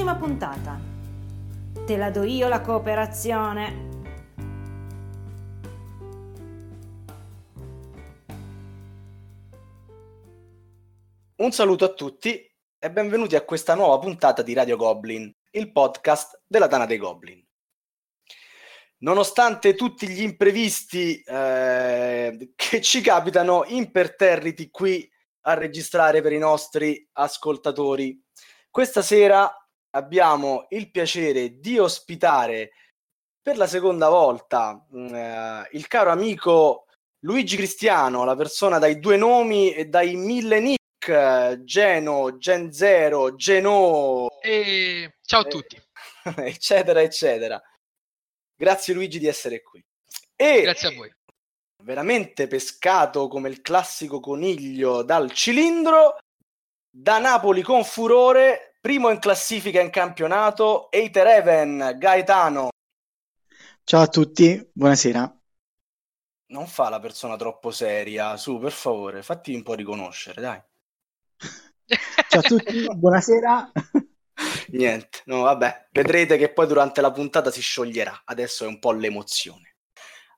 Ventisettesima puntata. Te la do io la cooperazione. Un saluto a tutti e benvenuti a questa nuova puntata di Radio Goblin, il podcast della Tana dei Goblin. Nonostante tutti gli imprevisti eh, che ci capitano imperterriti qui a registrare per i nostri ascoltatori, questa sera abbiamo il piacere di ospitare per la seconda volta mm, eh, il caro amico Luigi Cristiano, la persona dai due nomi e dai mille nick, Geno, Gen Zero, Geno. E ciao a tutti. eccetera, eccetera. Grazie Luigi di essere qui. E Grazie a voi. Veramente pescato come il classico coniglio dal cilindro, da Napoli con furore, primo in classifica in campionato, Eiter Even, Gaetano. Ciao a tutti, buonasera. Non fa la persona troppo seria, su per favore, fatti un po' riconoscere, dai. Ciao a tutti, buonasera. Niente, no, vabbè, vedrete che poi durante la puntata si scioglierà. Adesso è un po' l'emozione.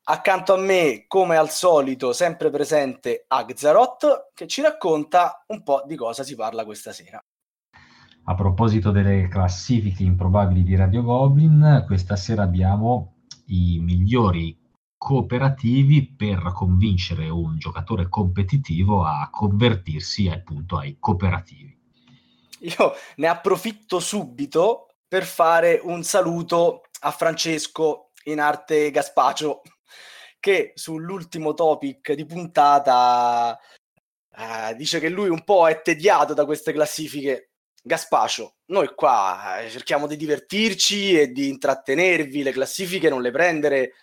Accanto a me, come al solito, sempre presente Agzarot, che ci racconta un po' di cosa si parla questa sera. A proposito delle classifiche improbabili di Radio Goblin, questa sera abbiamo i migliori cooperativi per convincere un giocatore competitivo a convertirsi appunto ai cooperativi. Io ne approfitto subito per fare un saluto a Francesco in arte Gaspacio che sull'ultimo topic di puntata eh, dice che lui un po' è tediato da queste classifiche. Gaspacio, noi qua eh, cerchiamo di divertirci e di intrattenervi, le classifiche non le prendere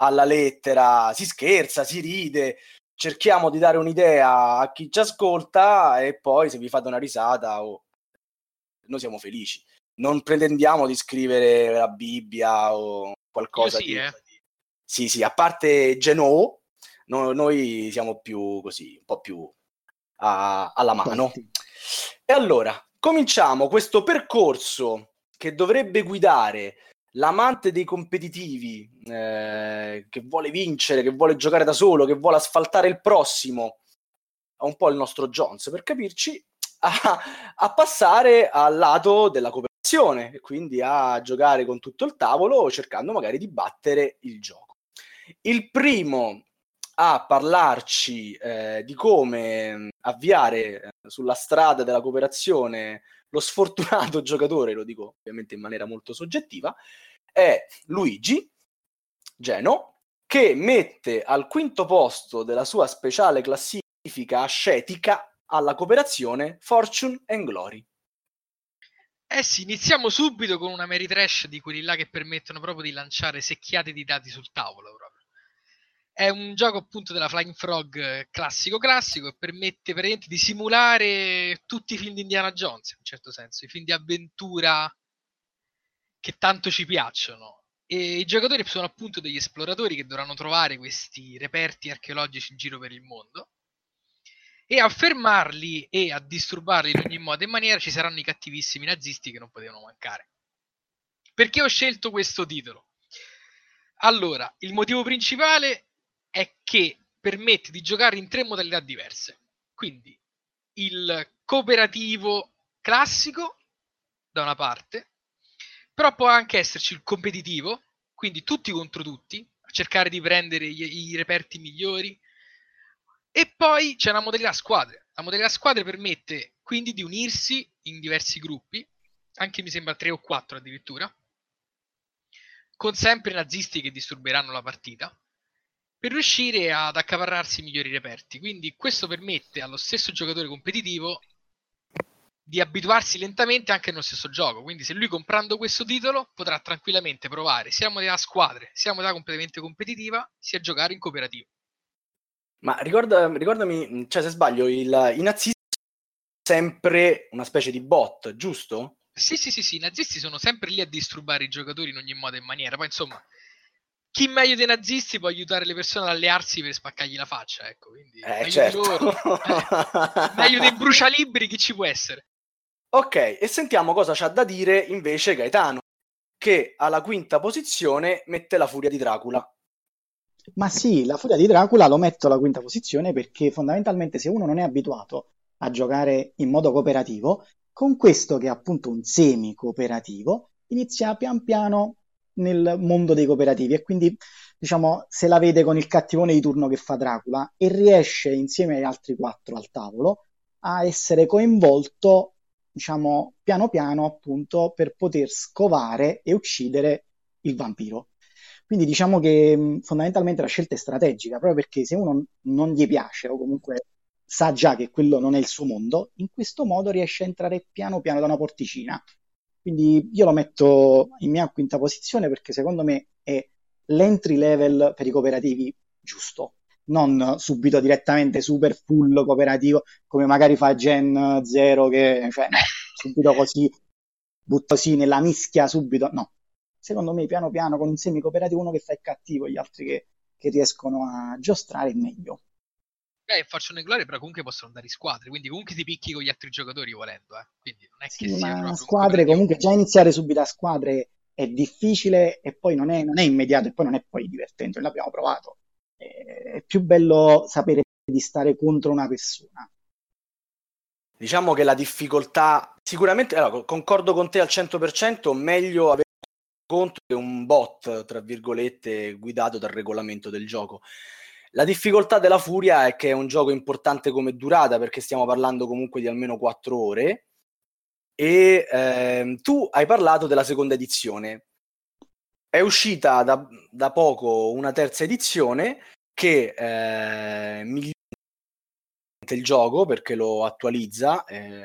alla lettera, si scherza, si ride, cerchiamo di dare un'idea a chi ci ascolta e poi se vi fate una risata oh, noi siamo felici. Non pretendiamo di scrivere la Bibbia o qualcosa sì, di... eh. Sì, sì, a parte Genoa, no- noi siamo più così, un po' più a- alla mano. E allora, cominciamo questo percorso che dovrebbe guidare l'amante dei competitivi, eh, che vuole vincere, che vuole giocare da solo, che vuole asfaltare il prossimo, un po' il nostro Jones per capirci, a, a passare al lato della cooperazione e quindi a giocare con tutto il tavolo cercando magari di battere il gioco. Il primo a parlarci eh, di come mh, avviare eh, sulla strada della cooperazione lo sfortunato giocatore, lo dico ovviamente in maniera molto soggettiva, è Luigi Geno, che mette al quinto posto della sua speciale classifica ascetica alla cooperazione Fortune and Glory. Eh sì, iniziamo subito con una Mary Trash di quelli là che permettono proprio di lanciare secchiate di dati sul tavolo. Proprio. È un gioco appunto della Flying Frog eh, classico classico e permette praticamente di simulare tutti i film di Indiana Jones, in un certo senso, i film di avventura che tanto ci piacciono. E i giocatori sono appunto degli esploratori che dovranno trovare questi reperti archeologici in giro per il mondo e a fermarli e a disturbarli in ogni modo e maniera ci saranno i cattivissimi nazisti che non potevano mancare. Perché ho scelto questo titolo? Allora, il motivo principale è che permette di giocare in tre modalità diverse. Quindi il cooperativo classico da una parte, però può anche esserci il competitivo, quindi tutti contro tutti, a cercare di prendere i, reperti migliori, e poi c'è una modalità squadre. La modalità squadre permette quindi di unirsi in diversi gruppi, anche mi sembra 3 o 4 addirittura, con sempre nazisti che disturberanno la partita, per riuscire ad accaparrarsi i migliori reperti. Quindi questo permette allo stesso giocatore competitivo di abituarsi lentamente anche nello stesso gioco. Quindi se lui comprando questo titolo potrà tranquillamente provare sia modalità squadre, sia modalità completamente competitiva, sia giocare in cooperativo. Ma ricorda- ricordami, cioè se sbaglio, il- i nazisti sono sempre una specie di bot, giusto? Sì, sì, sì, sì, i nazisti sono sempre lì a disturbare i giocatori in ogni modo e maniera. Poi, insomma, chi meglio dei nazisti può aiutare le persone ad allearsi per spaccargli la faccia, ecco, quindi Eh, meglio di certo. loro. Eh, meglio dei brucialibri chi ci può essere. Ok, e sentiamo cosa c'ha da dire invece Gaetano, che alla quinta posizione mette la furia di Dracula. Ma sì, la furia di Dracula lo metto alla quinta posizione perché fondamentalmente se uno non è abituato a giocare in modo cooperativo, con questo che è appunto un semi-cooperativo, inizia pian piano nel mondo dei cooperativi e quindi diciamo se la vede con il cattivone di turno che fa Dracula e riesce insieme agli altri quattro al tavolo a essere coinvolto diciamo piano piano appunto per poter scovare e uccidere il vampiro. Quindi diciamo che fondamentalmente la scelta è strategica, proprio perché se uno non gli piace o comunque sa già che quello non è il suo mondo, in questo modo riesce a entrare piano piano da una porticina. Quindi io lo metto in mia quinta posizione perché secondo me è l'entry level per i cooperativi giusto, non subito direttamente super full cooperativo come magari fa Gen 0 che cioè, no, subito così, butto così nella mischia subito, no. Secondo me piano piano con un semi cooperativo uno che fa il cattivo, gli altri che, che riescono a giostrare meglio. Beh, faccio un gloria, però comunque possono andare in squadre, quindi comunque ti picchi con gli altri giocatori volendo, eh. Quindi non è che Sì, sia ma squadre comunque già iniziare subito a squadre è difficile e poi non è, non è immediato e poi non è poi divertente, l'abbiamo provato. Eh, È più bello sapere di stare contro una persona. Diciamo che la difficoltà, sicuramente, allora, concordo con te al 100%, meglio avere contro che un bot, tra virgolette, guidato dal regolamento del gioco. La difficoltà della Furia è che è un gioco importante come durata, perché stiamo parlando comunque di almeno 4 ore, e ehm, tu hai parlato della seconda edizione. È uscita da, da poco una terza edizione che eh, migliora il gioco perché lo attualizza. eh,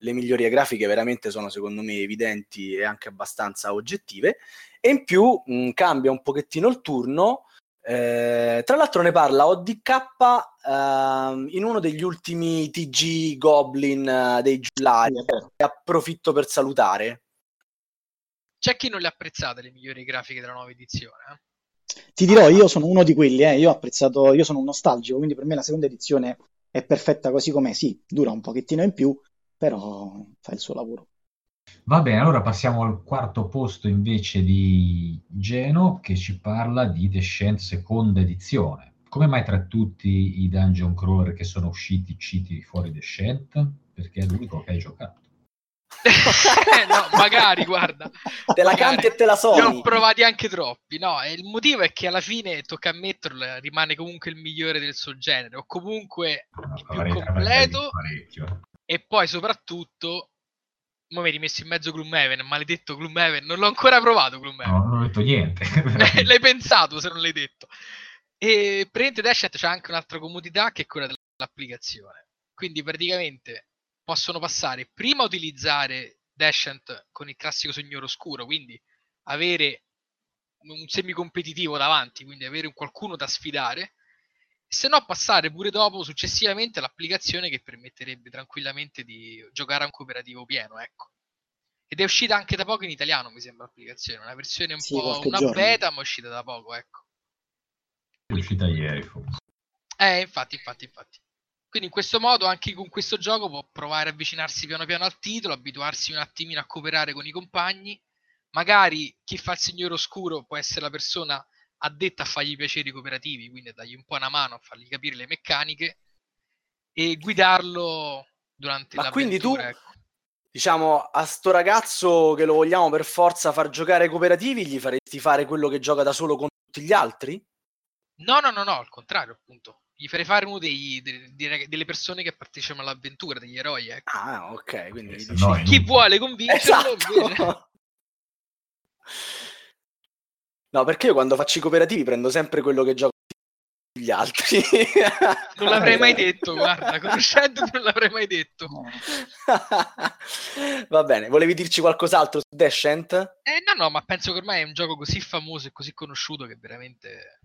le migliorie grafiche veramente sono secondo me evidenti e anche abbastanza oggettive. E in più mh, cambia un pochettino il turno. Eh, tra l'altro ne parla ODK ehm, in uno degli ultimi TG Goblin eh, dei giullari. E approfitto per salutare. C'è chi non le ha apprezzate le migliori grafiche della nuova edizione, eh? Ti dirò, io sono uno di quelli, eh, Io ho apprezzato, io sono un nostalgico, quindi per me la seconda edizione è perfetta così com'è. Sì, dura un pochettino in più, però fa il suo lavoro. Va bene, allora passiamo al quarto posto invece di Geno che ci parla di Descent seconda edizione. Come mai tra tutti i dungeon crawler che sono usciti citi fuori Descent? Perché è l'unico che hai giocato. no, magari, guarda. Te la canti e te la Ne sogni. ho provati anche troppi, no? E il motivo è che alla fine, tocca ammetterlo, rimane comunque il migliore del suo genere, o comunque il più completo, e poi soprattutto, mo mi hai rimesso in mezzo Gloomhaven, maledetto Gloomhaven, non l'ho ancora provato Gloomhaven. No, non ho detto niente. l'hai pensato se non l'hai detto. E praticamente Dashet c'è anche un'altra comodità che è quella dell'applicazione. Quindi praticamente possono passare prima a utilizzare Dashent con il classico signore oscuro, quindi avere un semi-competitivo davanti, quindi avere un qualcuno da sfidare, se no passare pure dopo, successivamente, all'applicazione che permetterebbe tranquillamente di giocare a un cooperativo pieno, ecco. Ed è uscita anche da poco in italiano, mi sembra, l'applicazione, una versione un Sì, po' una giorno. beta, ma è uscita da poco, ecco. È uscita ieri forse. Eh, infatti, infatti, infatti. Quindi in questo modo anche con questo gioco può provare a avvicinarsi piano piano al titolo, abituarsi un attimino a cooperare con i compagni. Magari chi fa il signore oscuro può essere la persona addetta a fargli piacere i cooperativi, quindi a dargli un po' una mano, a fargli capire le meccaniche e guidarlo durante Ma quindi tu- ecco. Diciamo, a sto ragazzo che lo vogliamo per forza far giocare cooperativi, gli faresti fare quello che gioca da solo con tutti gli altri? No, no, no, no, al contrario, appunto. Gli farei fare uno dei, rag- delle persone che partecipano all'avventura, degli eroi, ecco. Ah, ok, quindi dici- no Chi vuole convincerlo. Esatto. No, perché io quando faccio i cooperativi prendo sempre quello che gioca con gli altri. Non l'avrei mai detto, guarda, conoscendoti non l'avrei mai detto. Va bene, volevi dirci qualcos'altro su Descent? Eh, no, no, ma penso che ormai è un gioco così famoso e così conosciuto che veramente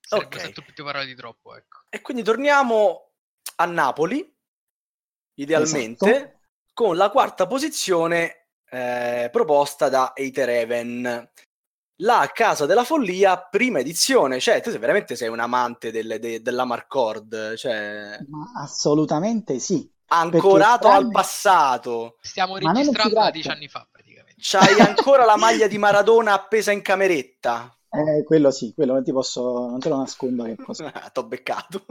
sarebbe Ok. stato più parlare di troppo, ecco. E quindi torniamo a Napoli, idealmente, Esatto. con la quarta posizione eh, proposta da Eiter Even. La Casa della Follia prima edizione, cioè tu sei, veramente sei un amante del, de, della Marcord, cioè... Ma assolutamente sì. Ancorato al passato. Stiamo registrando da dieci anni fa praticamente. C'hai ancora la maglia di Maradona appesa in cameretta? Eh, quello sì, quello non ti posso, non te lo nascondo che cosa. T'ho beccato.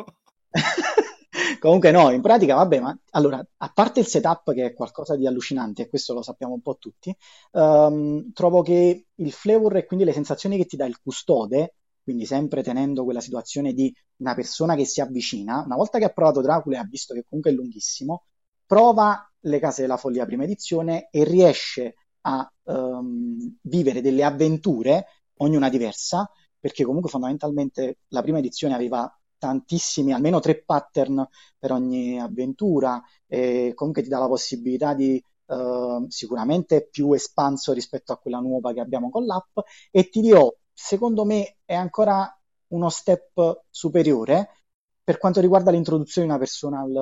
Comunque no, in pratica, vabbè, ma allora, a parte il setup che è qualcosa di allucinante, e questo lo sappiamo un po' tutti, um, trovo che il flavor e quindi le sensazioni che ti dà il custode, quindi sempre tenendo quella situazione di una persona che si avvicina, una volta che ha provato Dracula e ha visto che comunque è lunghissimo, prova le case della follia prima edizione e riesce a um, vivere delle avventure, ognuna diversa, perché comunque fondamentalmente la prima edizione aveva tantissimi, almeno tre pattern per ogni avventura, e comunque ti dà la possibilità di uh, sicuramente più espanso rispetto a quella nuova che abbiamo con l'app e ti dirò, secondo me è ancora uno step superiore per quanto riguarda l'introduzione di una persona al,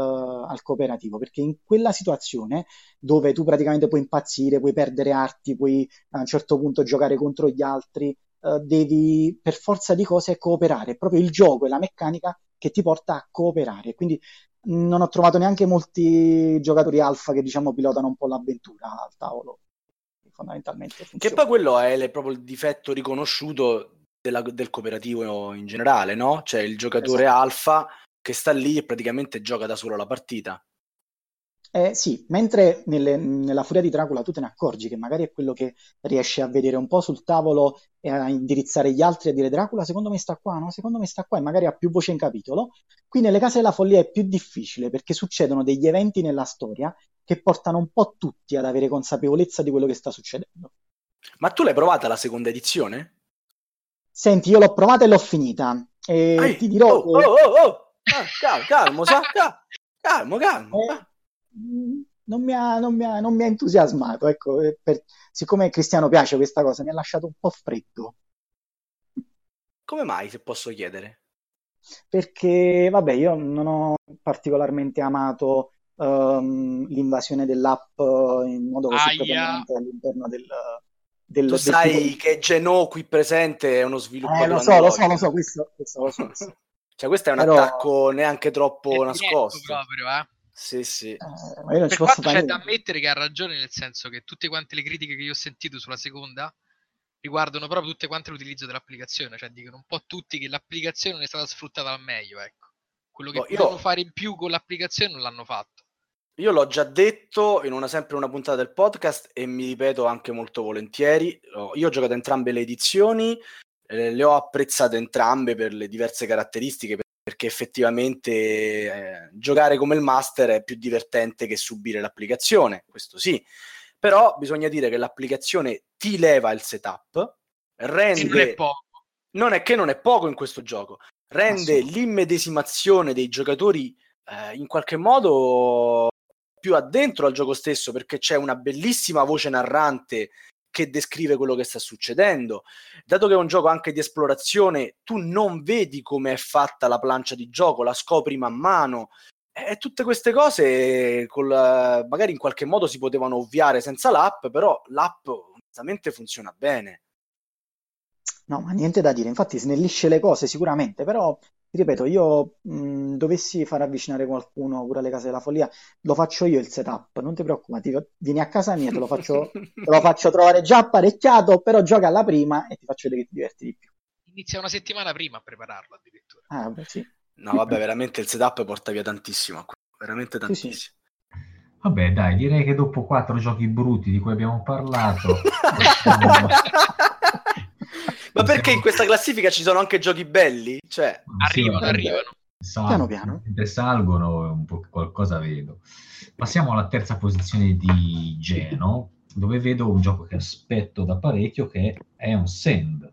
al, cooperativo, perché in quella situazione dove tu praticamente puoi impazzire, puoi perdere arti, puoi a un certo punto giocare contro gli altri, uh, devi per forza di cose cooperare. È proprio il gioco e la meccanica che ti porta a cooperare. Quindi non ho trovato neanche molti giocatori alfa che diciamo pilotano un po' l'avventura al tavolo. Fondamentalmente. Funziona. Che poi quello è proprio il difetto riconosciuto della, del cooperativo in generale, no? Cioè il giocatore esatto. alfa che sta lì e praticamente gioca da solo la partita. Eh, sì, mentre nelle, nella Furia di Dracula tu te ne accorgi che magari è quello che riesce a vedere un po' sul tavolo e a indirizzare gli altri a dire Dracula secondo me sta qua, no? Secondo me sta qua e magari ha più voce in capitolo. Qui nelle Case della Follia è più difficile perché succedono degli eventi nella storia che portano un po' tutti ad avere consapevolezza di quello che sta succedendo. Ma tu l'hai provata la seconda edizione? Senti, io l'ho provata e l'ho finita. E Ehi, ti dirò... Oh, che... oh, oh, oh. Ah, calmo, calmo, sa, calmo, calmo. Eh, non mi, ha, non, mi ha, non mi ha, entusiasmato. Ecco, per, siccome a Cristiano piace questa cosa, mi ha lasciato un po' freddo. Come mai, se posso chiedere? Perché, vabbè, io non ho particolarmente amato um, l'invasione dell'app in modo così preponderante all'interno del, del, tu sai tipo... che Geno qui presente è uno sviluppatore eh, lo so, lo so, lo so, questo, questo lo so. Questo. cioè questo è un Però... attacco neanche troppo nascosto proprio, eh? Sì, sì. Eh, ma io non per quanto c'è da ammettere che ha ragione, nel senso che tutte quante le critiche che io ho sentito sulla seconda riguardano proprio tutte quante l'utilizzo dell'applicazione, cioè dicono un po' tutti che l'applicazione non è stata sfruttata al meglio, ecco. Quello che no, potevano io... fare in più con l'applicazione non l'hanno fatto. Io l'ho già detto in una, sempre una puntata del podcast e mi ripeto anche molto volentieri. Io ho giocato entrambe le edizioni, eh, le ho apprezzate entrambe per le diverse caratteristiche, perché effettivamente eh, giocare come il master è più divertente che subire l'applicazione, questo sì. Però bisogna dire che l'applicazione ti leva il setup, rende... non è poco. Non è che non è poco in questo gioco, rende l'immedesimazione dei giocatori eh, in qualche modo più addentro al gioco stesso perché c'è una bellissima voce narrante che descrive quello che sta succedendo. Dato che è un gioco anche di esplorazione, tu non vedi come è fatta la plancia di gioco, la scopri man mano. E tutte queste cose col, magari in qualche modo si potevano ovviare senza l'app, però l'app onestamente funziona bene. No, ma niente da dire, infatti snellisce le cose sicuramente, però ripeto, io mh, dovessi far avvicinare qualcuno pure alle case della follia, lo faccio io il setup, non ti preoccupare, vieni a casa mia, te lo faccio, te lo faccio trovare già apparecchiato, però gioca alla prima e ti faccio vedere che ti diverti di più. Inizia una settimana prima a prepararlo addirittura. Ah, vabbè, sì. No, vabbè, veramente il setup porta via tantissimo, veramente tantissimo. Sì, sì. Vabbè, dai, direi che dopo quattro giochi brutti di cui abbiamo parlato... Ma perché in questa classifica ci sono anche giochi belli? Cioè... Arrivano, arrivano. Salgono, piano piano. salgono, un po' qualcosa vedo. Passiamo alla terza posizione di Geno, dove vedo un gioco che aspetto da parecchio che è un Send.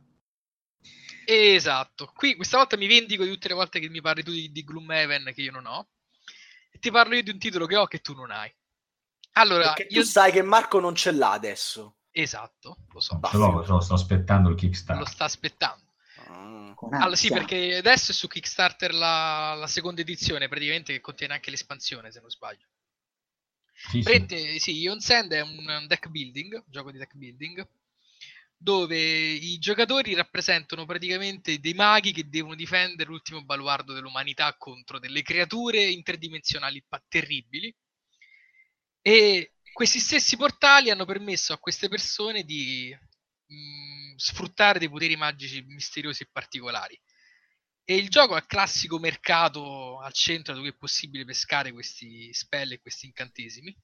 Esatto, qui questa volta mi vendico di tutte le volte che mi parli tu di, di Gloomhaven che io non ho e ti parlo io di un titolo che ho che tu non hai. Allora, Perché io... tu sai che Marco non ce l'ha adesso. Esatto, lo so. Ce l'ho, sto aspettando il Kickstarter. Lo sta aspettando. Ah. Allora, sì, perché adesso è su Kickstarter la, la, seconda edizione, praticamente che contiene anche l'espansione, se non sbaglio. Sì, Prende, sì. sì Ion Sand è un deck building, un gioco di deck building, dove i giocatori rappresentano praticamente dei maghi che devono difendere l'ultimo baluardo dell'umanità contro delle creature interdimensionali terribili. E questi stessi portali hanno permesso a queste persone di mh, mm, sfruttare dei poteri magici misteriosi e particolari. E il gioco ha il classico mercato al centro dove è possibile pescare questi spell e questi incantesimi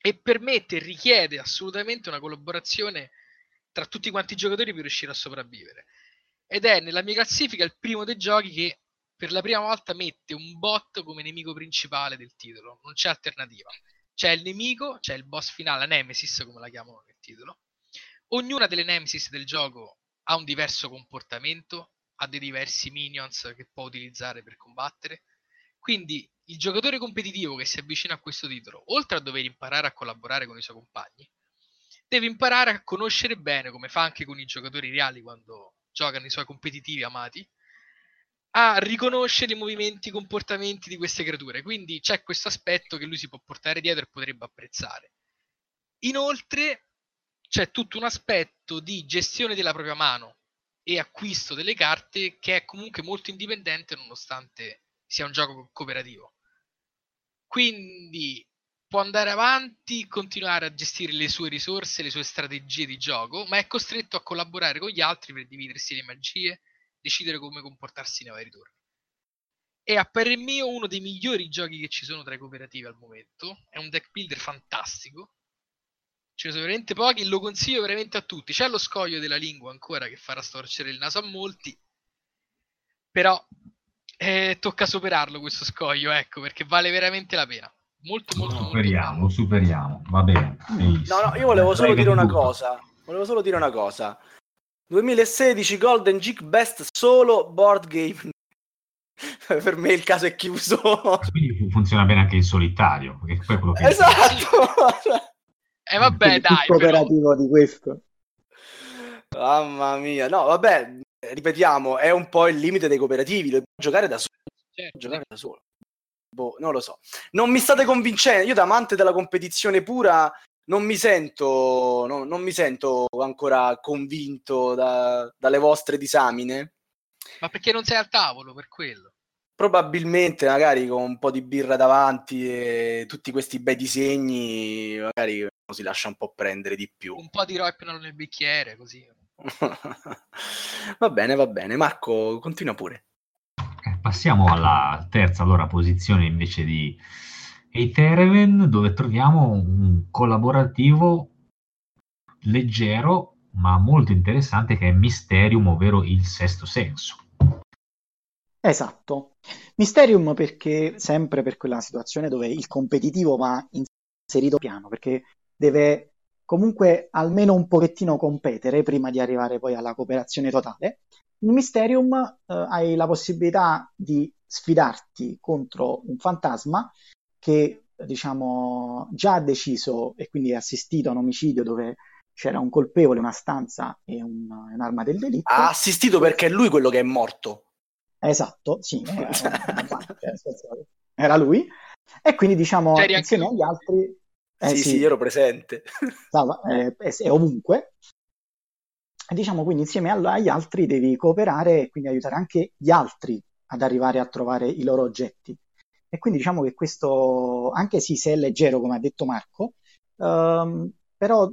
e permette e richiede assolutamente una collaborazione tra tutti quanti i giocatori per riuscire a sopravvivere. Ed è nella mia classifica il primo dei giochi che per la prima volta mette un bot come nemico principale del titolo, non c'è alternativa. C'è il nemico, c'è il boss finale, Nemesis come la chiamano nel titolo. Ognuna delle Nemesis del gioco ha un diverso comportamento, ha dei diversi minions che può utilizzare per combattere. Quindi il giocatore competitivo che si avvicina a questo titolo, oltre a dover imparare a collaborare con i suoi compagni, deve imparare a conoscere bene, come fa anche con i giocatori reali quando giocano i suoi competitivi amati, a riconoscere i movimenti, i comportamenti di queste creature. Quindi c'è questo aspetto che lui si può portare dietro e potrebbe apprezzare. Inoltre c'è tutto un aspetto di gestione della propria mano e acquisto delle carte che è comunque molto indipendente nonostante sia un gioco cooperativo. Quindi può andare avanti, continuare a gestire le sue risorse, le sue strategie di gioco, ma è costretto a collaborare con gli altri per dividersi le magie, decidere come comportarsi nei vari turni. È a parer mio uno dei migliori giochi che ci sono tra i cooperativi al momento. È un deck builder fantastico. Ce ne sono veramente pochi, lo consiglio veramente a tutti. C'è lo scoglio della lingua ancora che farà storcere il naso a molti, però eh, tocca superarlo questo scoglio, ecco, perché vale veramente la pena. Molto, molto, lo superiamo, molto superiamo, va bene. Benissimo. No, no, io volevo solo dire una cosa. Volevo solo dire una cosa. 2016 Golden Geek Best solo board game. per me il caso è chiuso. Quindi funziona bene anche in solitario. Perché poi quello che esatto. E eh, vabbè, dai. cooperativo però... di questo. Mamma mia. No, vabbè, ripetiamo, è un po' il limite dei cooperativi. Lo puoi giocare da solo. Certo. Giocare da solo. Boh, non lo so. Non mi state convincendo. Io, da amante della competizione pura, non mi sento, no, non mi sento ancora convinto da, dalle vostre disamine. Ma perché non sei al tavolo per quello? Probabilmente, magari con un po' di birra davanti e tutti questi bei disegni, magari si lascia un po' prendere di più. Un po' di roipnol nel bicchiere, così. va bene, va bene. Marco, continua pure. Passiamo alla terza allora posizione invece di Eitereven, dove troviamo un collaborativo leggero ma molto interessante che è Mysterium, ovvero il sesto senso. Esatto. Mysterium perché sempre per quella situazione dove il competitivo va inserito piano, perché deve comunque almeno un pochettino competere prima di arrivare poi alla cooperazione totale. In Mysterium eh, hai la possibilità di sfidarti contro un fantasma che diciamo già ha deciso e quindi ha assistito a un omicidio dove c'era un colpevole, una stanza e un, un'arma del delitto. Ha assistito perché è lui quello che è morto. Esatto, sì, era, era lui. E quindi diciamo C'eri insieme agli altri... Eh, sì, sì, sì, ero presente. Stava, eh, è ovunque. E diciamo quindi insieme agli altri devi cooperare e quindi aiutare anche gli altri ad arrivare a trovare i loro oggetti. E quindi diciamo che questo, anche sì, se è leggero, come ha detto Marco, um, però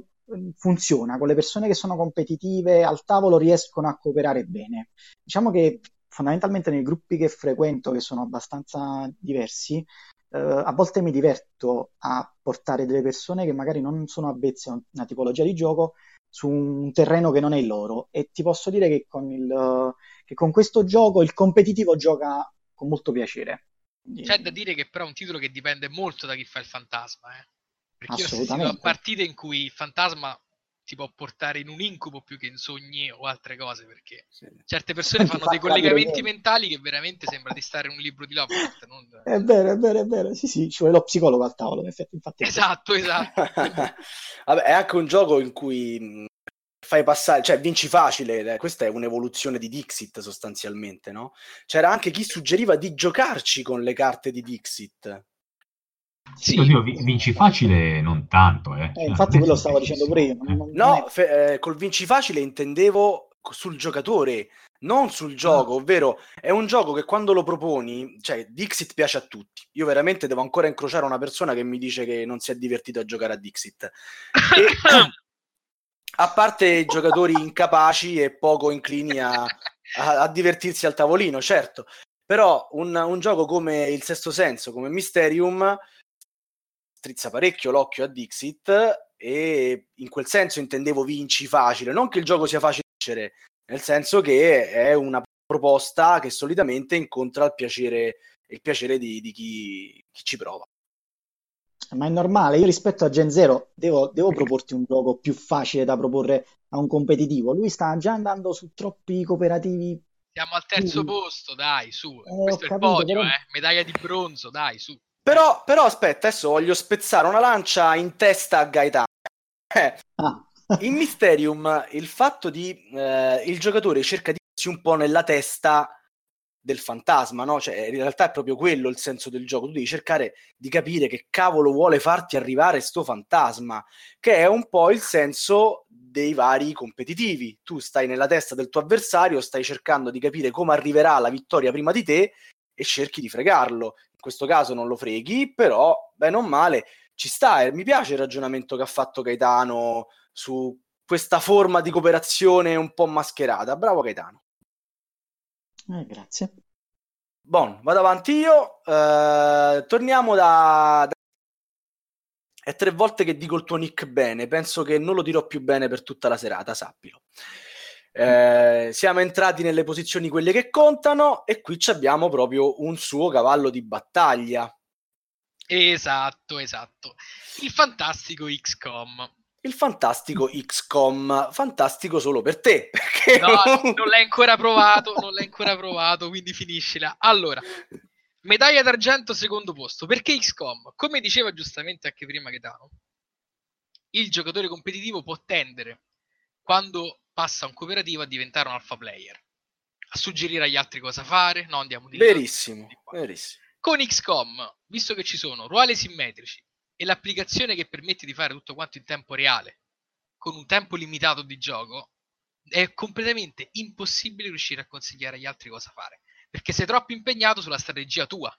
funziona, con le persone che sono competitive al tavolo riescono a cooperare bene. Diciamo che fondamentalmente nei gruppi che frequento, che sono abbastanza diversi, eh, a volte mi diverto a portare delle persone che magari non sono avvezze a una tipologia di gioco su un terreno che non è il loro e ti posso dire che con, il, che con questo gioco il competitivo gioca con molto piacere. C'è da dire che però è un titolo che dipende molto da chi fa il fantasma, eh? Perché io ho assistito partite in cui il fantasma ti può portare in un incubo più che in sogni o altre cose, perché sì. certe persone fanno dei collegamenti mentali che veramente sembra di stare in un libro di Lovecraft. Non... È vero, è vero, è vero. Sì, sì, ci vuole lo psicologo al tavolo, infatti. Esatto, esatto. Vabbè, è anche un gioco in cui fai passare, cioè vinci facile, eh, questa è un'evoluzione di Dixit sostanzialmente, no? C'era anche chi suggeriva di giocarci con le carte di Dixit Sì, oddio, vi- vinci facile non tanto, eh. Eh, Cioè, infatti quello stavo semplicissimo. dicendo pure io. Eh. non- No, fe- eh, col vinci facile intendevo sul giocatore, non sul gioco, ovvero è un gioco che quando lo proponi, cioè Dixit piace a tutti. Io veramente devo ancora incrociare una persona che mi dice che non si è divertito a giocare a Dixit. E, a parte i giocatori incapaci e poco inclini a, a- a divertirsi al tavolino, certo. Però un, un gioco come il Sesto Senso, come Mysterium, strizza parecchio l'occhio a Dixit e in quel senso intendevo vinci facile, non che il gioco sia facile vincere, nel senso che è una proposta che solitamente incontra il piacere, il piacere di, di chi, chi ci prova. Ma è normale, io rispetto a Gen Zero devo, devo proporti un gioco più facile da proporre a un competitivo. Lui sta già andando su troppi cooperativi. Siamo al terzo Sì. posto, dai, su. Eh, Questo è il capito, podio, però- eh. Medaglia di bronzo, dai, su. Però, però aspetta, adesso voglio spezzare una lancia in testa a Gaetano. Eh, Ah. in Mysterium il fatto di eh, il giocatore cerca di un po' nella testa del fantasma, no? Cioè, in realtà è proprio quello il senso del gioco. Tu devi cercare di capire che cavolo vuole farti arrivare sto fantasma, che è un po' il senso dei vari competitivi. Tu stai nella testa del tuo avversario, stai cercando di capire come arriverà alla vittoria prima di te e cerchi di fregarlo. In questo caso non lo freghi, però, bene o male, ci sta. E mi piace il ragionamento che ha fatto Gaetano su questa forma di cooperazione un po' mascherata. Bravo Gaetano. Eh, grazie. Bon, vado avanti io. Eh, torniamo da, da- È tre volte che dico il tuo nick bene. Penso che non lo dirò più bene per tutta la serata, sappilo. Eh, siamo entrati nelle posizioni quelle che contano e qui ci abbiamo proprio un suo cavallo di battaglia. Esatto, esatto. Il fantastico XCOM. Il fantastico XCOM, fantastico solo per te, perché No, non l'hai ancora provato, non l'hai ancora provato, quindi finiscila. Allora, medaglia d'argento secondo posto. Perché XCOM? Come diceva giustamente anche prima Gaetano, il giocatore competitivo può tendere, quando passa un cooperativo, a diventare un alpha player. A suggerire agli altri cosa fare. No, andiamo di verissimo, verissimo. Con XCOM, visto che ci sono ruoli simmetrici e l'applicazione che permette di fare tutto quanto in tempo reale, con un tempo limitato di gioco, è completamente impossibile riuscire a consigliare agli altri cosa fare, perché sei troppo impegnato sulla strategia tua.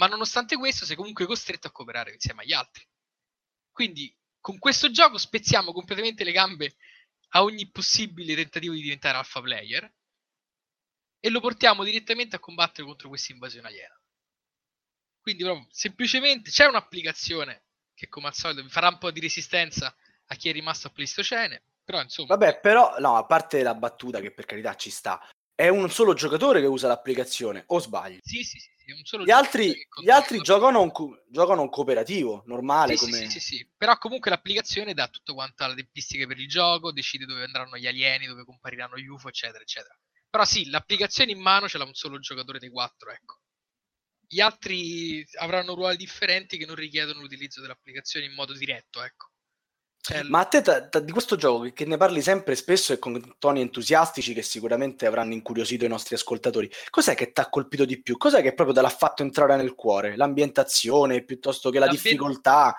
Ma nonostante questo sei comunque costretto a cooperare insieme agli altri. Quindi con questo gioco spezziamo completamente le gambe a ogni possibile tentativo di diventare alpha player e lo portiamo direttamente a combattere contro questa invasione aliena. Quindi proprio semplicemente c'è un'applicazione che come al solito vi farà un po' di resistenza a chi è rimasto a Pleistocene, però insomma Vabbè, però, no, a parte la battuta che per carità ci sta, è un solo giocatore che usa l'applicazione, o sbaglio? sì, sì, sì, sì, è un solo Gli altri, gli altri giocano, un, co- giocano un cooperativo, normale, Sì, sì, come... sì, sì, sì. Però comunque l'applicazione dà tutto quanto le tempistiche per il gioco, decide dove andranno gli alieni, dove compariranno gli UFO, eccetera, eccetera. Però sì, l'applicazione in mano ce l'ha un solo giocatore dei quattro, ecco. Gli altri avranno ruoli differenti che non richiedono l'utilizzo dell'applicazione in modo diretto, ecco. Cioè, Ma a te ta- ta- di questo gioco che, ne parli sempre spesso e con toni entusiastici che sicuramente avranno incuriosito i nostri ascoltatori, cos'è che ti ha colpito di più? Cos'è che proprio te l'ha fatto entrare nel cuore? L'ambientazione piuttosto che la difficoltà?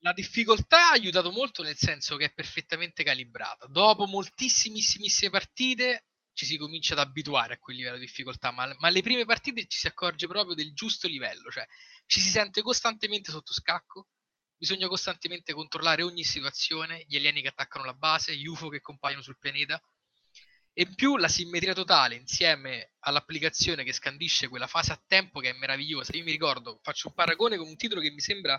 La difficoltà ha aiutato molto nel senso che è perfettamente calibrata. Dopo moltissimissimissime partite ci si comincia ad abituare a quel livello di difficoltà, ma, ma alle prime partite ci si accorge proprio del giusto livello, cioè ci si sente costantemente sotto scacco, bisogna costantemente controllare ogni situazione, gli alieni che attaccano la base, gli UFO che compaiono sul pianeta. E più la simmetria totale insieme all'applicazione che scandisce quella fase a tempo che è meravigliosa. Io mi ricordo, faccio un paragone con un titolo che mi sembra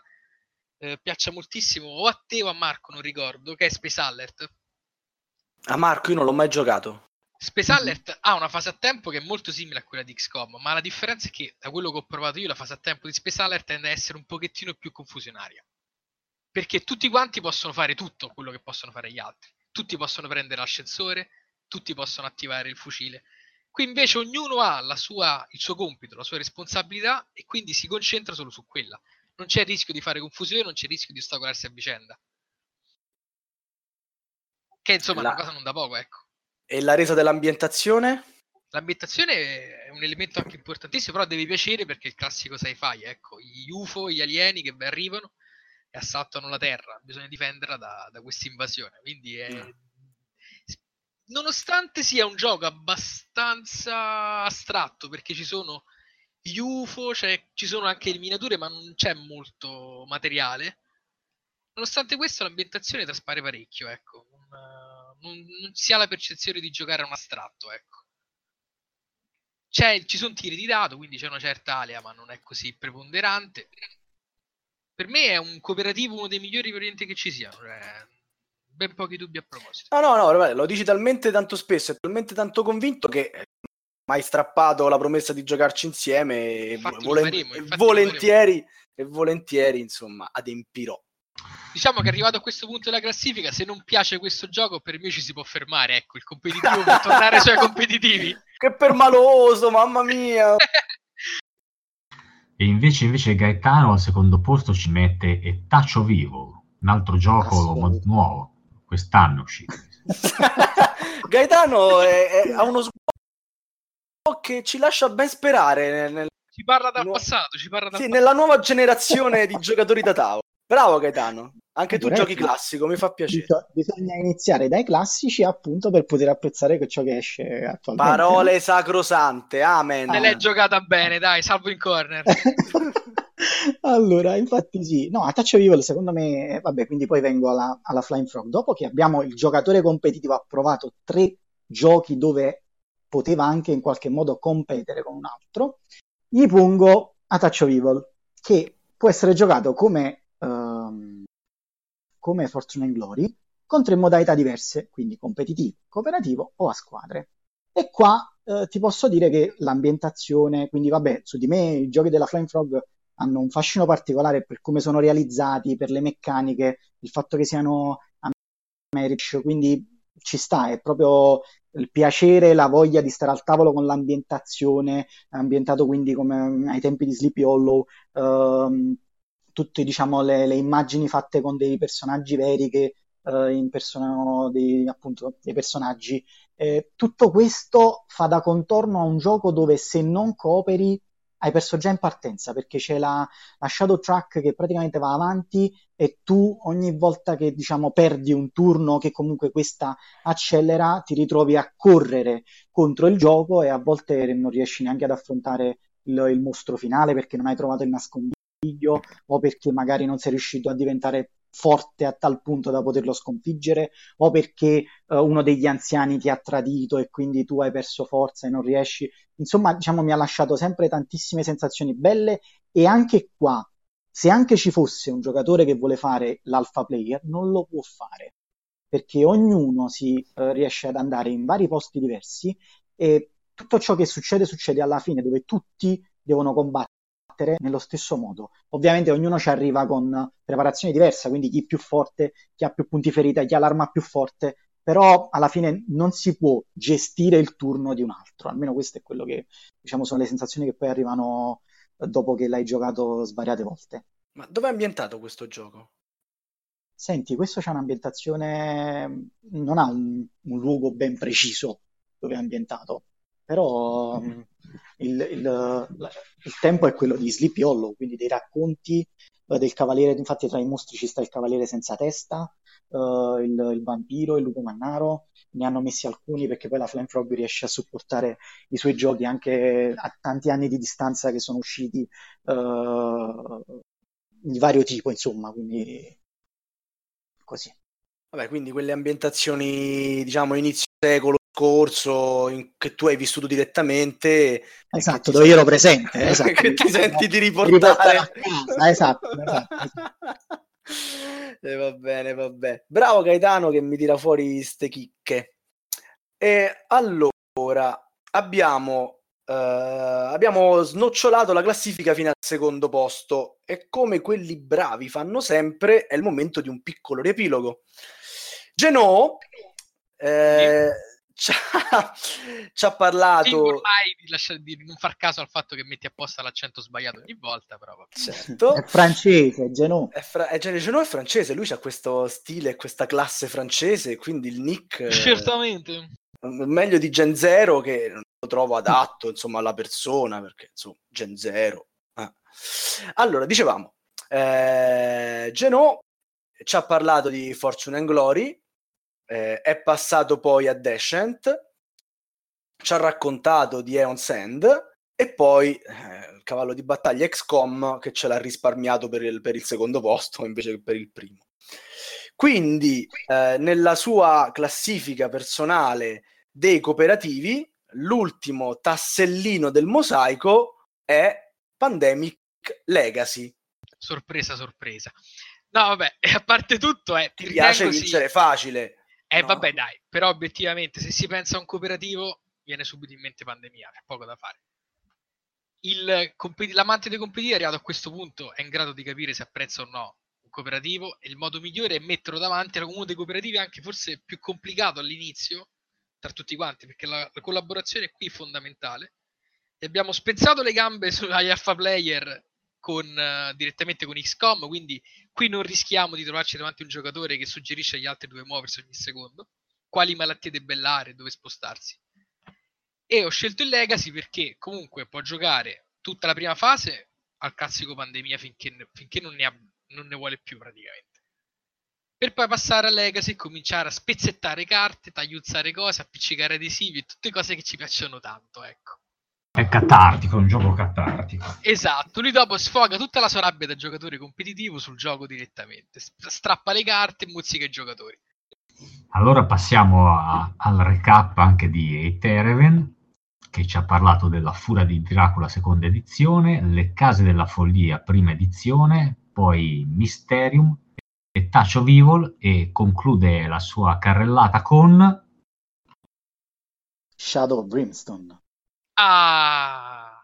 eh, piaccia moltissimo o a te o a Marco, non ricordo, che è Space Alert. A Marco io non l'ho mai giocato. Space Mhm. Alert ha una fase a tempo che è molto simile a quella di XCOM, ma la differenza è che da quello che ho provato io la fase a tempo di Space Alert tende a essere un pochettino più confusionaria. Perché tutti quanti possono fare tutto quello che possono fare gli altri. Tutti possono prendere l'ascensore, tutti possono attivare il fucile. Qui invece ognuno ha la sua, il suo compito, la sua responsabilità e quindi si concentra solo su quella. Non c'è rischio di fare confusione, non c'è rischio di ostacolarsi a vicenda. Che insomma è La- una cosa non da poco, ecco. E la resa dell'ambientazione? L'ambientazione è un elemento anche importantissimo, però devi piacere perché è il classico sci-fi, ecco, gli UFO, gli alieni che arrivano e assaltano la Terra, bisogna difenderla da, da questa invasione. Quindi è... Mm. Nonostante sia un gioco abbastanza astratto, perché ci sono gli UFO, cioè, ci sono anche le miniature, ma non c'è molto materiale. Nonostante questo, l'ambientazione traspare parecchio, ecco. Non, non, non si ha la percezione di giocare a un astratto, ecco. C'è, ci sono tiri di dato, quindi c'è una certa alea, ma non è così preponderante. Per me è un cooperativo uno dei migliori varianti che ci siano. Cioè, ben pochi dubbi a proposito. No, no, no, lo dici talmente tanto spesso e talmente tanto convinto che mai strappato la promessa di giocarci insieme e, volen- faremo, e volentieri, e volentieri, insomma, adempirò. Diciamo che arrivato a questo punto della classifica, se non piace questo gioco, per me ci si può fermare. Ecco, il competitivo può tornare sui competitivi. Che permaloso, mamma mia! e invece, invece Gaetano al secondo posto ci mette E Taccio Vivo, un altro gioco nuovo, quest'anno uscito. Gaetano è, è, ha uno sguardo che ci lascia ben sperare. Nel, ci parla dal nu- passato, ci parla dal sì, passato. nella nuova generazione di giocatori da tavolo. Bravo Gaetano, anche tu giochi classico, mi fa piacere. Bisogna iniziare dai classici appunto per poter apprezzare ciò che esce attualmente. Parole sacrosante, amen. Me l'hai giocata bene, dai, salvo in corner. allora, infatti sì, no, a Touch Evil secondo me, vabbè, quindi poi vengo alla, alla Flying Frog. Dopo che abbiamo il giocatore competitivo ha provato tre giochi dove poteva anche in qualche modo competere con un altro, gli pongo a Touch of Evil, che può essere giocato come come Fortune and Glory, con tre modalità diverse, quindi competitivo, cooperativo o a squadre. E qua eh, ti posso dire che l'ambientazione, quindi vabbè, su di me i giochi della Flying Frog hanno un fascino particolare per come sono realizzati, per le meccaniche, il fatto che siano Americ, quindi ci sta, è proprio il piacere, la voglia di stare al tavolo con l'ambientazione, ambientato quindi come ai tempi di Sleepy Hollow, ehm, tutte diciamo, le, le, immagini fatte con dei personaggi veri che eh, impersonano dei, appunto, dei personaggi. Eh, tutto questo fa da contorno a un gioco dove se non cooperi hai perso già in partenza perché c'è la, la, shadow track che praticamente va avanti e tu ogni volta che diciamo perdi un turno che comunque questa accelera ti ritrovi a correre contro il gioco e a volte non riesci neanche ad affrontare il, il mostro finale perché non hai trovato il nascondiglio figlio o perché magari non sei riuscito a diventare forte a tal punto da poterlo sconfiggere o perché uh, uno degli anziani ti ha tradito e quindi tu hai perso forza e non riesci. Insomma, diciamo, mi ha lasciato sempre tantissime sensazioni belle e anche qua, se anche ci fosse un giocatore che vuole fare l'alpha player, non lo può fare perché ognuno si uh, riesce ad andare in vari posti diversi e tutto ciò che succede succede alla fine dove tutti devono combattere combattere nello stesso modo. Ovviamente ognuno ci arriva con preparazione diversa, quindi chi è più forte, chi ha più punti ferita, chi ha l'arma più forte, però alla fine non si può gestire il turno di un altro, almeno questo è quello che diciamo sono le sensazioni che poi arrivano dopo che l'hai giocato svariate volte. Ma dove è ambientato questo gioco? Senti, questo c'è un'ambientazione, non ha un, un luogo ben preciso dove è ambientato, però um, il, il, il, tempo è quello di Sleepy Hollow, quindi dei racconti uh, del cavaliere, infatti tra i mostri ci sta il cavaliere senza testa, uh, il, il, vampiro, il lupo mannaro, ne hanno messi alcuni perché poi la Flame Frog riesce a supportare i suoi giochi anche a tanti anni di distanza che sono usciti uh, di vario tipo, insomma, quindi così. Vabbè, quindi quelle ambientazioni, diciamo, inizio secolo in, che tu hai vissuto direttamente. Esatto, dove io ero presente. Esatto. che ti senti di riportare. casa. Esatto, esatto, esatto. Eh, va bene, va bene. Bravo Gaetano che mi tira fuori ste chicche. E allora, abbiamo, uh, abbiamo snocciolato la classifica fino al secondo posto e come quelli bravi fanno sempre è il momento di un piccolo riepilogo. Genò eh, ci, ha, ci ha parlato. Dico ormai di, lasciare, di, non far caso al fatto che metti apposta l'accento sbagliato ogni volta, però. Certo. È francese, Genò. È, fra- è, Genò è francese, lui ha questo stile, questa classe francese, quindi il nick. Certamente. meglio di Gen Zero che non lo trovo adatto insomma alla persona perché insomma Gen Zero eh. allora dicevamo eh, Genò ci ha parlato di Fortune and Glory eh, è passato poi a Descent ci ha raccontato di Eon Sand e poi eh, il cavallo di battaglia XCOM che ce l'ha risparmiato per il, per il secondo posto invece che per il primo quindi eh, nella sua classifica personale dei cooperativi, l'ultimo tassellino del mosaico è Pandemic Legacy. Sorpresa, sorpresa. No, vabbè, a parte tutto, è, ti piace vincere sì. facile. Eh, no. vabbè, dai, però obiettivamente, se si pensa a un cooperativo, viene subito in mente pandemia, c'è poco da fare. Il, l'amante dei competitivi arrivato a questo punto è in grado di capire se apprezza o no cooperativo e il modo migliore è metterlo davanti a uno dei cooperativi anche forse più complicato all'inizio tra tutti quanti perché la, la collaborazione qui è fondamentale e abbiamo spezzato le gambe agli alpha player con, uh, direttamente con XCOM quindi qui non rischiamo di trovarci davanti a un giocatore che suggerisce agli altri dove muoversi ogni secondo quali malattie debellare dove spostarsi e ho scelto il Legacy perché comunque può giocare tutta la prima fase al classico pandemia finché, finché non ne ha non ne vuole più praticamente. Per poi passare a Legacy e cominciare a spezzettare carte, tagliuzzare cose, appiccicare adesivi, tutte cose che ci piacciono tanto, ecco. È catartico, è un gioco catartico. Esatto, lui dopo sfoga tutta la sua rabbia da giocatore competitivo sul gioco direttamente, strappa le carte e muzzica i giocatori. Allora passiamo a, al recap anche di Etereven, che ci ha parlato della Fura di Dracula seconda edizione, Le Case della Follia prima edizione, poi Mysterium e Touch of Evil e conclude la sua carrellata con Shadow of Brimstone. Ah!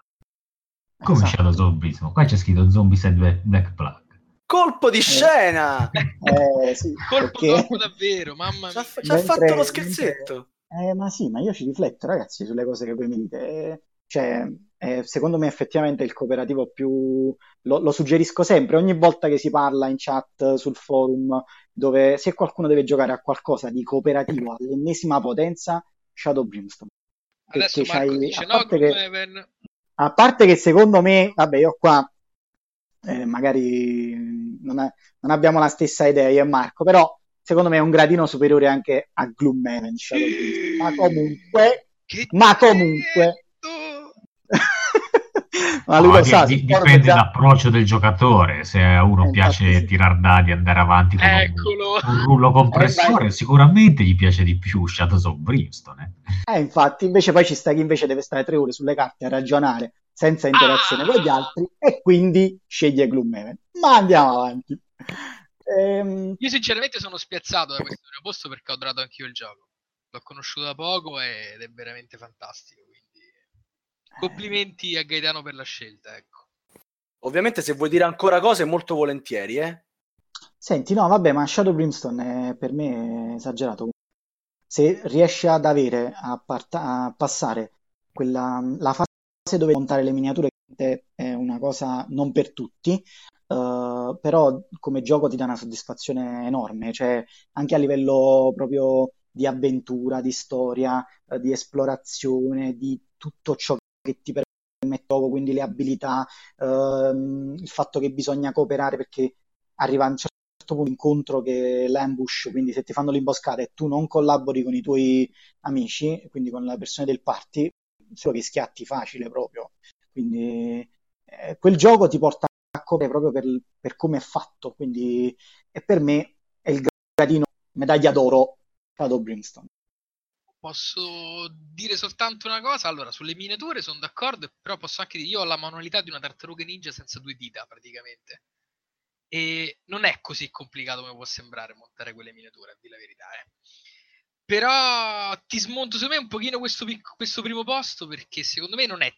Come esatto. Shadow of Brimstone? Qua c'è scritto Zombies and Black Plug. Colpo di scena! Eh, sì, Colpo perché... davvero, mamma mia. Ci ha, fatto lo scherzetto. Mentre... Eh, ma sì, ma io ci rifletto, ragazzi, sulle cose che voi mi dite. Eh, cioè, eh, secondo me effettivamente il cooperativo più lo, lo, suggerisco sempre ogni volta che si parla in chat sul forum dove se qualcuno deve giocare a qualcosa di cooperativo all'ennesima potenza Shadow Brimstone adesso Marco dice no che, a parte che secondo me vabbè io qua eh, magari non, è, non, abbiamo la stessa idea io e Marco però secondo me è un gradino superiore anche a Gloomhaven ma comunque ma comunque ma lui no, lo sa, di, dipende già... dall'approccio del giocatore. Se a uno eh, piace sì. tirar dadi, andare avanti con un, un, rullo compressore, eh, sicuramente gli piace di più Shadows of Brimstone. Eh. eh, infatti, invece poi ci sta chi invece deve stare tre ore sulle carte a ragionare senza interazione ah! con gli altri e quindi sceglie Gloomhaven. Ma andiamo avanti. Ehm... Io sinceramente sono spiazzato da questo posto perché ho adorato anch'io il gioco. L'ho conosciuto da poco ed è veramente fantastico. Complimenti a Gaetano per la scelta, ecco. Ovviamente se vuoi dire ancora cose molto volentieri, eh. Senti, no, vabbè, ma Shadow Brimstone è, per me è esagerato. Se riesce ad avere, a, parta- a passare quella, la fase dove montare le miniature è una cosa non per tutti, uh, però come gioco ti dà una soddisfazione enorme, cioè anche a livello proprio di avventura, di storia, uh, di esplorazione, di tutto ciò che ti permette gioco, quindi le abilità, ehm, il fatto che bisogna cooperare perché arriva a un certo punto incontro che l'ambush, quindi se ti fanno l'imboscata e tu non collabori con i tuoi amici, quindi con le persone del party, solo che schiatti facile proprio. Quindi eh, quel gioco ti porta a cooperare proprio per, per come è fatto, quindi e per me è il gradino medaglia d'oro Shadow Brimstone posso dire soltanto una cosa. Allora, sulle miniature sono d'accordo, però posso anche dire io ho la manualità di una tartaruga ninja senza due dita praticamente. E non è così complicato come può sembrare montare quelle miniature, a dire la verità. Eh. Però ti smonto secondo me un pochino questo, questo primo posto perché secondo me non è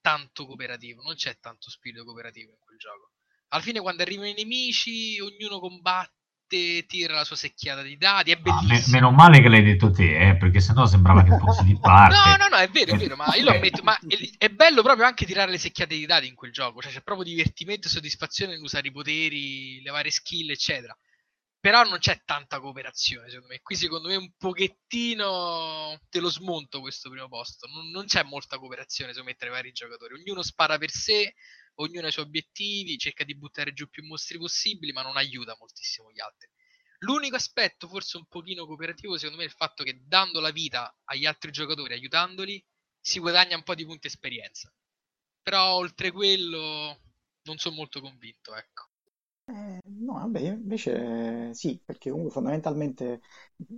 tanto cooperativo, non c'è tanto spirito cooperativo in quel gioco. Alla fine quando arrivano i nemici, ognuno combatte tira la sua secchiata di dadi, è bellissimo. Ah, me- meno male che l'hai detto te, eh, perché sennò sembrava che fossi di parte. No, no, no, è vero, è vero, ma io lo ammetto, ma è, è, bello proprio anche tirare le secchiate di dadi in quel gioco, cioè c'è proprio divertimento e soddisfazione nell'usare i poteri, le varie skill, eccetera. però non c'è tanta cooperazione secondo me. Qui secondo me un pochettino te lo smonto questo primo posto. Non, non c'è molta cooperazione secondo me tra i vari giocatori. Ognuno spara per sé, ognuno ha i suoi obiettivi, cerca di buttare giù più mostri possibili, ma non aiuta moltissimo gli altri. L'unico aspetto forse un pochino cooperativo secondo me è il fatto che dando la vita agli altri giocatori, aiutandoli, si guadagna un po' di punti esperienza. Però oltre quello non sono molto convinto, ecco. Eh, no, vabbè, invece sì, perché comunque fondamentalmente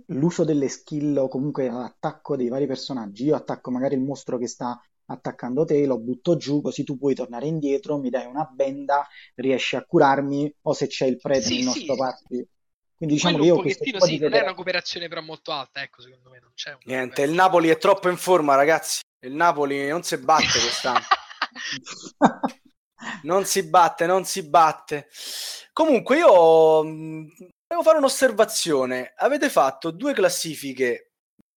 l'uso delle skill o comunque l'attacco dei vari personaggi, io attacco magari il mostro che sta attaccando te, lo butto giù, così tu puoi tornare indietro, mi dai una benda, riesci a curarmi, o se c'è il prete Sì, nel sì. nostro party. Quindi diciamo Quello che io questo sì, non è una cooperazione- però molto alta, ecco, secondo me non c'è Niente, il. Napoli è troppo in forma, ragazzi. Il Napoli non si batte quest'anno. Non si batte, non si batte. Comunque io devo fare un'osservazione. Avete fatto due classifiche,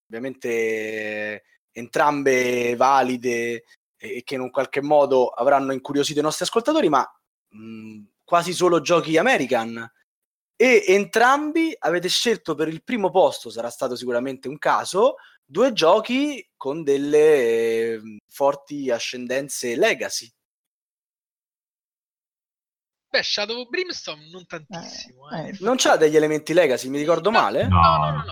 ovviamente entrambe valide e che in un qualche modo avranno incuriosito i nostri ascoltatori, ma mh, quasi solo giochi American. E entrambi avete scelto per il primo posto, sarà stato sicuramente un caso, due giochi con delle eh, forti ascendenze legacy. Beh, Shadow of Brimstone non tantissimo. Eh, eh. eh, Non c'ha degli elementi legacy, mi ricordo No, male? No, no, no,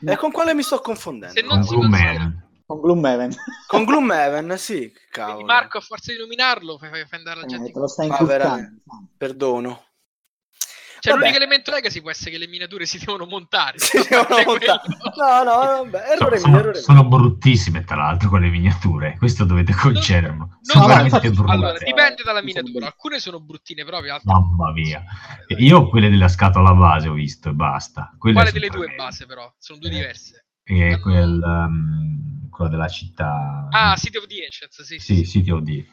no. E con quale mi sto confondendo? Se non si considera- Con Gloomhaven. Con Gloomhaven, sì, Quindi cavolo. Marco, a forza di nominarlo, fai, fai andare la Eh, gente te in lo stai inculcando. veramente. Perdono. Cioè, Vabbè. l'unico elemento legacy può essere che le miniature si devono montare. Si devono parte montare. quello. No, no, vabbè, errore Sono, mio, errore sono bruttissime, tra l'altro, quelle miniature. Questo dovete concederlo. Non Sono no, veramente brutte. Allora, dipende dalla miniatura. Alcune sono bruttine proprio, altre Mamma mia. Io quelle della scatola base ho visto e basta. Quelle Quale delle due base, però? Sono due Eh. diverse. E Hanno- quel, um, quella della città. Ah, City of the Ancients, sì, sì. Sì, City of the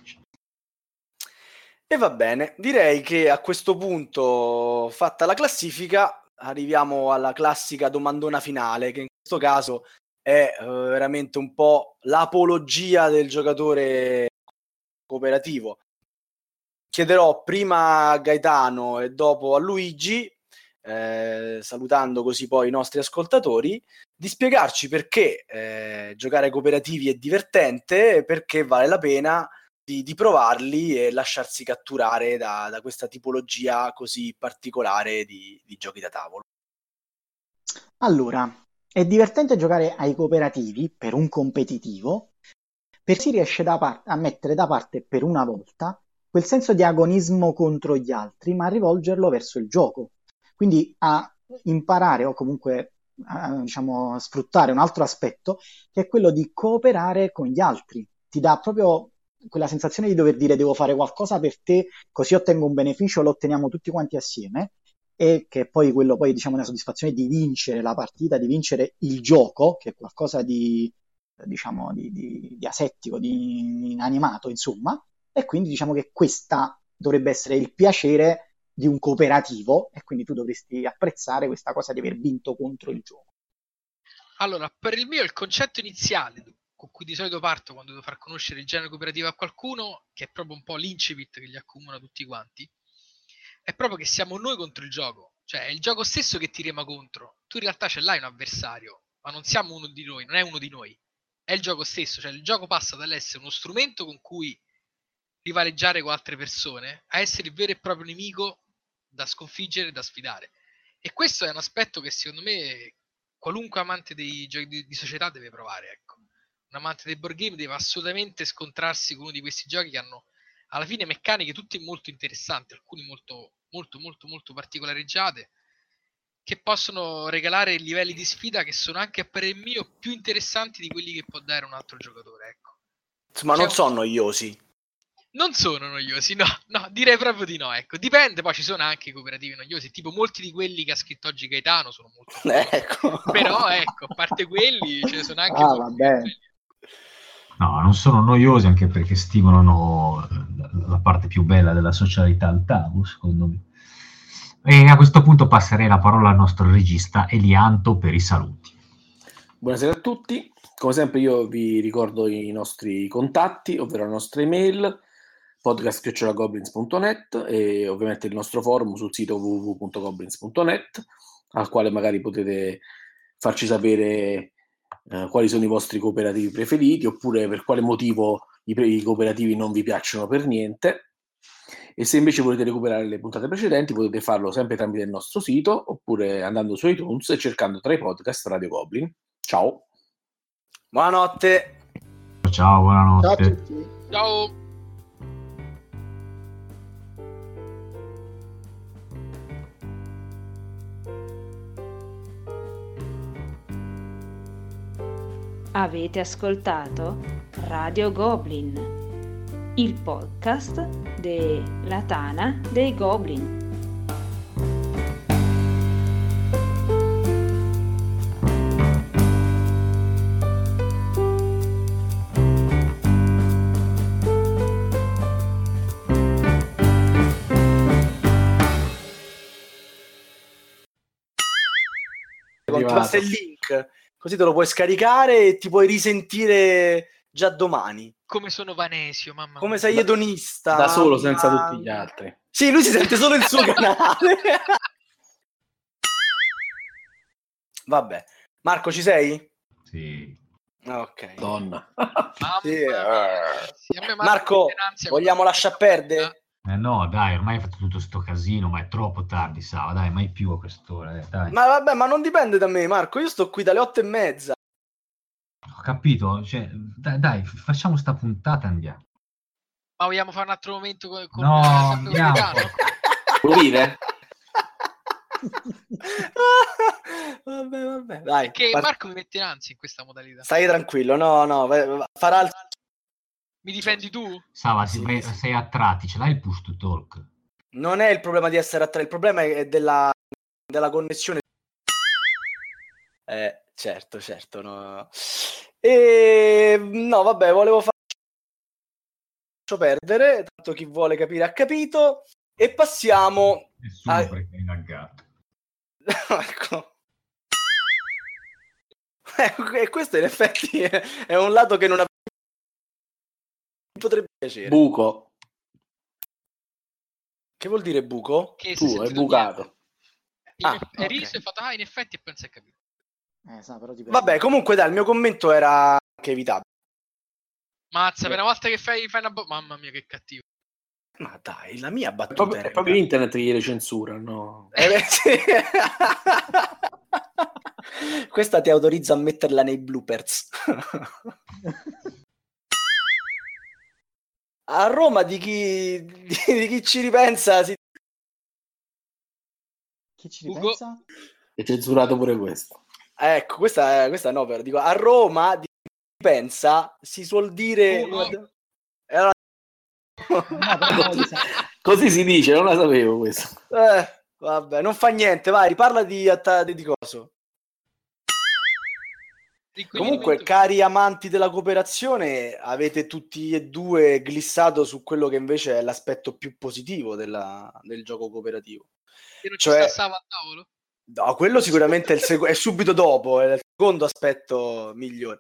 E va bene, direi che a questo punto, fatta la classifica, arriviamo alla classica domandona finale, che in questo caso è eh, veramente un po' l'apologia del giocatore cooperativo. Chiederò prima a Gaetano e dopo a Luigi, eh, salutando così poi i nostri ascoltatori, di spiegarci perché eh, giocare cooperativi è divertente perché vale la pena di, di provarli e lasciarsi catturare da, da questa tipologia così particolare di, di giochi da tavolo. Allora, è divertente giocare ai cooperativi per un competitivo, perché si riesce par- a mettere da parte per una volta quel senso di agonismo contro gli altri, ma a rivolgerlo verso il gioco. Quindi a imparare o comunque a, diciamo, sfruttare un altro aspetto che è quello di cooperare con gli altri. Ti dà proprio quella sensazione di dover dire devo fare qualcosa per te, così ottengo un beneficio, lo otteniamo tutti quanti assieme e che poi quello poi diciamo una soddisfazione di vincere la partita, di vincere il gioco, che è qualcosa di diciamo di, di, di asettico, di inanimato, insomma, e quindi diciamo che questa dovrebbe essere il piacere di un cooperativo e quindi tu dovresti apprezzare questa cosa di aver vinto contro il gioco. Allora, per il mio il concetto iniziale con cui di solito parto quando devo far conoscere il genere cooperativo a qualcuno, che è proprio un po' l'incipit che li accomuna tutti quanti, è proprio che siamo noi contro il gioco, cioè è il gioco stesso che ti rema contro. Tu in realtà ce l'hai un avversario, ma non siamo uno di noi, non è uno di noi, è il gioco stesso, cioè il gioco passa dall'essere uno strumento con cui rivaleggiare con altre persone a essere il vero e proprio nemico da sconfiggere e da sfidare. E questo è un aspetto che secondo me qualunque amante dei giochi di, di società deve provare, ecco. Un amante dei board game deve assolutamente scontrarsi con uno di questi giochi che hanno alla fine meccaniche tutte molto interessanti, alcuni molto molto molto molto particolareggiate che possono regalare livelli di sfida che sono anche a parer mio più interessanti di quelli che può dare un altro giocatore, ecco. Insomma, C'è non un- sono noiosi. Non sono noiosi, no, no, direi proprio di no, ecco. Dipende, poi ci sono anche i cooperativi noiosi, tipo molti di quelli che ha scritto oggi Gaetano sono molto noiosi. Ecco. Però ecco, a parte quelli, ce ne sono anche Ah, molti vabbè. No, non sono noiosi anche perché stimolano la, la parte più bella della socialità al tavolo, secondo me. E a questo punto passerei la parola al nostro regista Elianto per i saluti. Buonasera a tutti, come sempre io vi ricordo i nostri contatti, ovvero la nostra email podcast.goblins.net e ovviamente il nostro forum sul sito www.goblins.net al quale magari potete farci sapere eh, quali sono i vostri cooperativi preferiti oppure per quale motivo i, pre- i cooperativi non vi piacciono per niente. E se invece volete recuperare le puntate precedenti potete farlo sempre tramite il nostro sito oppure andando su iTunes e cercando tra i podcast Radio Goblin. Ciao! Buonanotte! Ciao, Ciao a buonanotte. tutti. Ciao! Avete ascoltato Radio Goblin, il podcast della Tana dei Goblin. Ti Arrivato. passa il link, così te lo puoi scaricare e ti puoi risentire già domani. Come sono Vanesio, mamma Come mia. sei edonista. Da solo, mamma senza tutti gli altri. Sì, lui si sente solo il suo canale. Vabbè. Marco, ci sei? Sì. Ok. Donna. Sì, eh. Sì, a me Marco, ansia vogliamo lasciar perdere? Eh no, dai, ormai hai fatto tutto sto casino, ma è troppo tardi, Sava, dai, mai più a quest'ora, eh, dai. Ma vabbè, ma non dipende da me, Marco. Io sto qui dalle otto e mezza. Ho capito, cioè, dai, dai, facciamo sta puntata e andiamo. Ma vogliamo fare un altro momento con, con No, andiamo. Dire? vabbè, vabbè, dai. Che Marco mi mette in ansia in questa modalità. Stai tranquillo, no, no, farà il... Mi difendi tu? Sava, Sì, vai- sì. sei a tratti, ce l'hai il push to talk? Non è il problema di essere a tre, il problema è della, della connessione. Eh, certo, certo, no. E no, vabbè, volevo far lascio perdere, tanto chi vuole capire ha capito e passiamo Nessuno Ah. perché è laggato. ecco. E questo in effetti è, un lato che non ave- potrebbe piacere. Buco. che vuol dire buco? Che si Tu, è è bucato. In Ah, eff- È ok. riso e fatto, ah, in effetti, e pensa è capito. Eh, sa, però ti Vabbè, comunque dai, il mio commento era anche evitabile. Mazza, per una volta che fai, fai una... bo- Mamma mia, che cattivo. Ma dai, la mia È battuta proprio, era è proprio internet che gliele censura, no? Eh. Questa ti autorizza a metterla nei bloopers. a Roma di chi, di, di chi ci ripensa si... Chi ci Ugo. ripensa? È censurato pure questo. Ecco, questa, questa no, però dico, a Roma di chi pensa si suol dire... Ugo. Allora-. Così si dice, non la sapevo questo. eh, vabbè, non fa niente, vai, riparla di, atta- di coso. Comunque, cari amanti della cooperazione, avete tutti e due glissato su quello che invece è l'aspetto più positivo della- del gioco cooperativo. che non ci cioè- sta Sava a tavolo? No, quello sicuramente è, sec- è subito dopo, è il secondo aspetto migliore.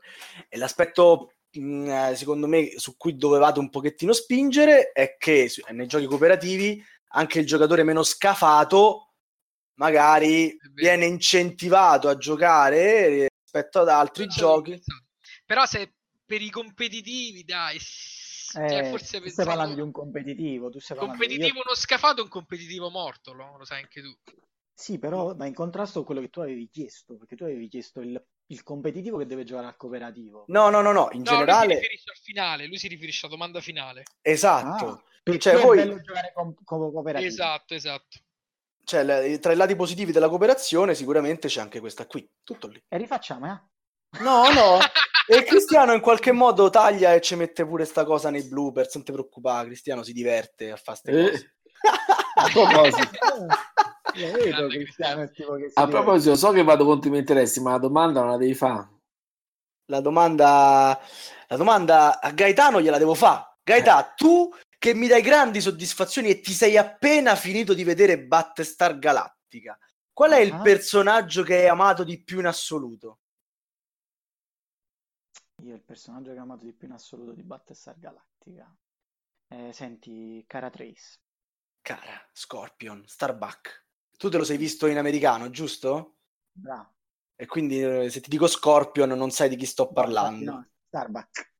E l'aspetto, mh, eh, secondo me, su cui dovevate un pochettino spingere è che nei giochi cooperativi anche il giocatore meno scafato magari viene incentivato a giocare rispetto ad altri avevo giochi. Però se per i competitivi, dai, cioè, Eh, forse tu stai parlando di un competitivo, tu stai parlando competitivo io- uno scafato è un competitivo morto, lo, lo sai anche tu. Sì, però va in contrasto con quello che tu avevi chiesto, perché tu avevi chiesto il, il competitivo che deve giocare al cooperativo. No, no, no, no, in No, lui si generale, riferisce al finale, lui si riferisce alla domanda finale. esatto. Ah, perché Cioè, è voi- bello giocare con, con cooperativo. Esatto, esatto. Cioè, le- tra i lati positivi della cooperazione sicuramente c'è anche questa qui, tutto lì. E rifacciamo, eh? No, no, e Cristiano in qualche modo taglia e ci mette pure sta cosa nei bloopers, non ti preoccupare, Cristiano si diverte a fare ste Eh. cose. A proposito, Io vedo Cristiano a diverte. proposito, so che vado contro i miei interessi, ma la domanda non la devi fare. La domanda, la domanda a Gaetano gliela devo fare. Gaetà, tu che mi dai grandi soddisfazioni e ti sei appena finito di vedere Battlestar Galactica, qual è il Ah. personaggio che hai amato di più in assoluto? Io il personaggio che ho amato di più in assoluto di Battlestar Galactica. Eh, senti, Cara Trace. Cara, Scorpion, Starbuck, Tu te lo sei visto in americano, giusto? Bravo. E quindi eh, se ti dico Scorpion non sai di chi sto parlando. No, Starbuck.